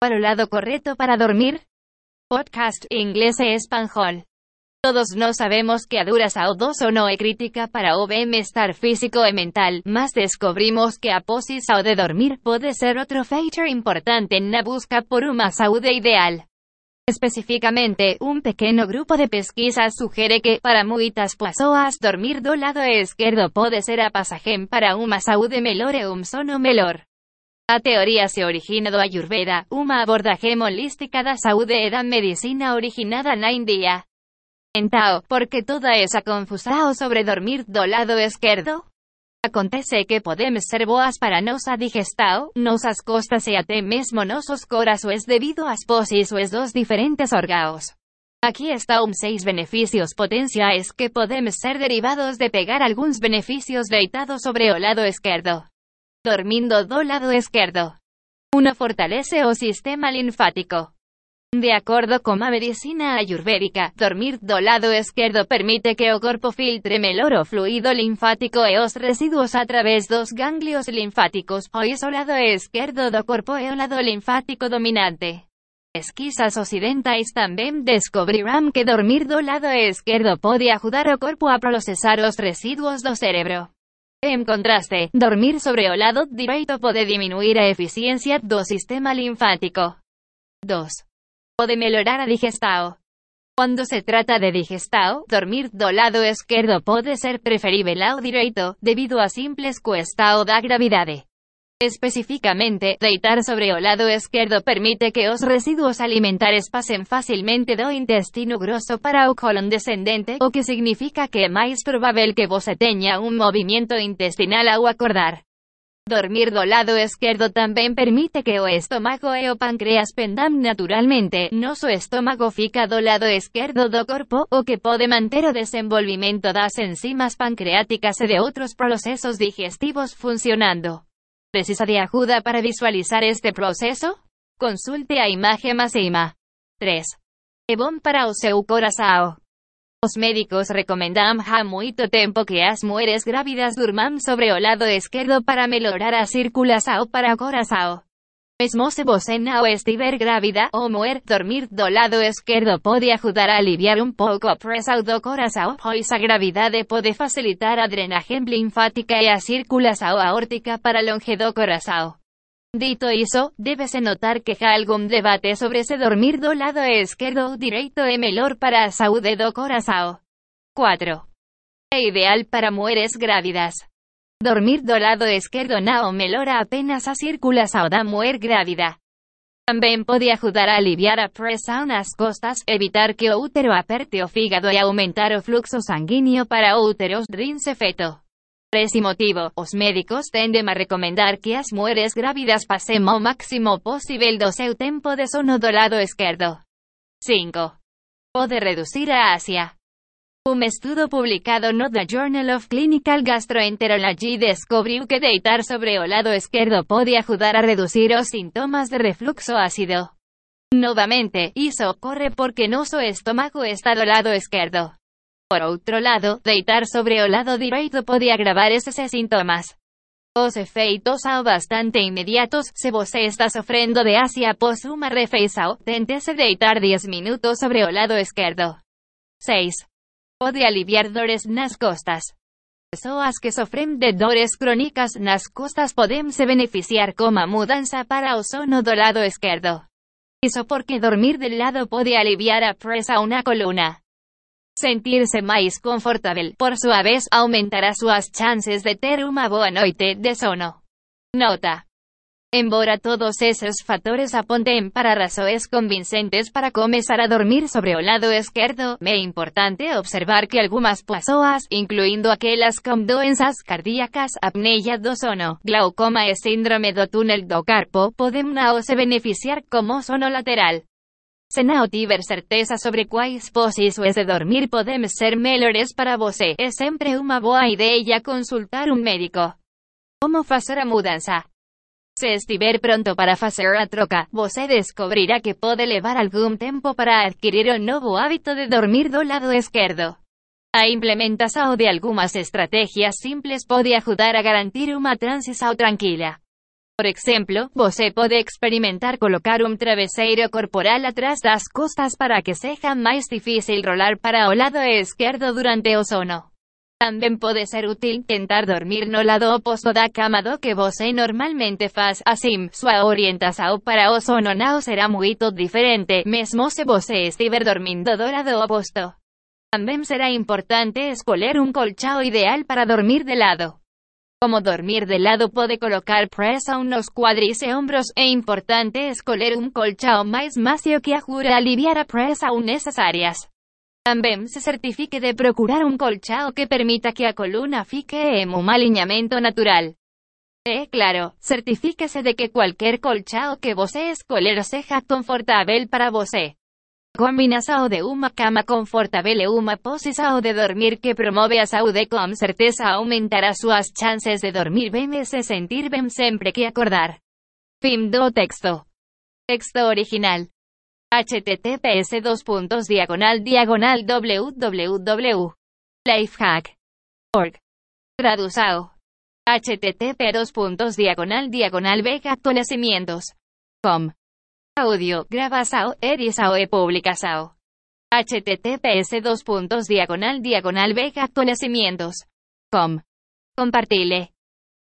Para o lado correcto para dormir? Podcast inglés e espanjol. Todos no sabemos que a duras a o dos o no é crítica para o bem-estar físico e mental, mas descobrimos que a posis ao de dormir pode ser outro feature importante na busca por uma saúde ideal. Especificamente, un pequeño grupo de pesquisas sugiere que, para muitas pessoas, dormir do lado esquerdo pode ser a passagem para uma saúde melhor e um sono melhor. A teoría se origina do Ayurveda, uma abordagem holística da saúde e da medicina originada na India. Então, por que toda esa confusão sobre dormir do lado esquerdo? Acontece que podemos ser boas para nosa digestão, nosas costas e até mesmo nosos corações debido às poses os dos diferentes órgãos. Aqui estão seis benefícios potenciais que podemos ser derivados de pegar alguns benefícios deitados sobre o lado esquerdo. Dormindo do lado esquerdo. 1. Fortalece o sistema linfático. De acordo com a medicina ayurvédica, dormir do lado esquerdo permite que o corpo filtre melhor o fluido linfático e os residuos a través dos ganglios linfáticos, pois o lado esquerdo do corpo é o lado linfático dominante. Pesquisas ocidentais tamén descobrirán que dormir do lado esquerdo pode ajudar o corpo a procesar os residuos do cerebro. En contraste, dormir sobre o lado direito pode diminuir a eficiencia do sistema linfático. 2 de mejorar a digestao. Cuando se trata de digestao, dormir do lado esquerdo pode ser preferible ao direito, debido a simples cuestao da gravidade. Especificamente, deitar sobre o lado esquerdo permite que os residuos alimentares pasen fácilmente do intestino grosso para o colon descendente, o que significa que é máis probable que você teña un movimiento intestinal ao acordar. Dormir do lado esquerdo tamén permite que o estómago e o páncreas pendam naturalmente, noso estómago fica do lado esquerdo do corpo, o que pode manter o desenvolvimento das enzimas pancreáticas e de outros procesos digestivos funcionando. Precisa de ajuda para visualizar este proceso? Consulte a imaxe máxima. 3. É bom para o seu coração. Os médicos recomendam há muito tempo que as mulheres grávidas durmam sobre o lado esquerdo para melhorar a circulação para o coração. Mesmo se você não estiver grávida ou mulher, dormir do lado esquerdo pode ajudar a aliviar um pouco a pressão do coração, pois a gravidade pode facilitar a drenagem linfática e a circulação aórtica para longe do coração. Dito iso, débese notar que há algún debate sobre se dormir do lado esquerdo ou direito é melhor para a saúde do coração. 4. É ideal para mulheres grávidas. Dormir do lado esquerdo não melhora apenas a circulação da mulher grávida. Também pode ajudar a aliviar a pressão nas costas, evitar que o útero aperte o fígado e aumentar o fluxo sanguíneo para o útero, rins efeito ese motivo, os médicos tenden a recomendar que as mulheres grávidas pasen o máximo posible do seu tempo de sono do lado esquerdo. 5. Pode reducir a Asia. Un estudo publicado no The Journal of Clinical Gastroenterology descubriu que deitar sobre o lado esquerdo pode ajudar a reducir os sintomas de refluxo ácido. Novamente, iso ocorre porque noso estómago está do lado esquerdo. Por outro lado, deitar sobre o lado direito pode agravar esses sintomas. Os efeitos são bastante inmediatos, se você está sofrendo de asia após uma refeição, tente-se deitar 10 minutos sobre o lado esquerdo. 6. Pode aliviar dores nas costas. Pessoas que sofrem de dores crónicas nas costas podem se beneficiar com a mudança para o sono do lado esquerdo. Isso porque dormir del lado pode aliviar a pressão na coluna. Sentirse máis confortável, por súa vez, aumentará súas chances de ter unha boa noite de sono. Nota. Embora todos esos fatores aponten para razoes convincentes para comezar a dormir sobre o lado esquerdo, é importante observar que algunhas persoas, incluindo aquelas con doenzas cardíacas, apneia do sono, glaucoma e síndrome do túnel do carpo, poden não se beneficiar como sono lateral. Se não tiver certeza sobre quais posições de dormir podem ser melhores para você, é sempre uma boa ideia consultar um médico. Como fazer a mudança? Se estiver pronto para fazer a troca, você descobrirá que pode levar algum tempo para adquirir o novo hábito de dormir do lado esquerdo. A implementação de algumas estratégias simples pode ajudar a garantir uma transição tranquila. Por exemplo, você pode experimentar colocar um travesseiro corporal atrás das costas para que seja mais difícil rolar para o lado esquerdo durante o sono. Também pode ser útil tentar dormir no lado oposto da cama do que você normalmente faz, assim, sua orientação para o sono não será muito diferente, mesmo se você estiver dormindo do lado oposto. Também será importante escolher um colchão ideal para dormir de lado. Como dormir de lado pode colocar pressão nos quadris e ombros, é importante escolher um colchão mais macio que ajude a aliviar a pressão nessas Também se certifique de procurar um colchão que permita que a coluna fique em um alinhamento natural. E, claro, certifíquese de que qualquer colchão que você escolher seja confortável para você. Combinação de uma cama confortável e uma posição de dormir que promove a saúde com certeza aumentará suas chances de dormir bem e se sentir bem sempre que acordar. Fin do texto. Texto original. Https dos puntos diagonal diagonal www. Lifehack.org. Traducao. http dos puntos diagonal diagonal vega actualizamientos. Com. Audio, grabasao, erisao e publicasao. https dos puntos diagonal diagonal vega actualizamientos. Com. Compartile.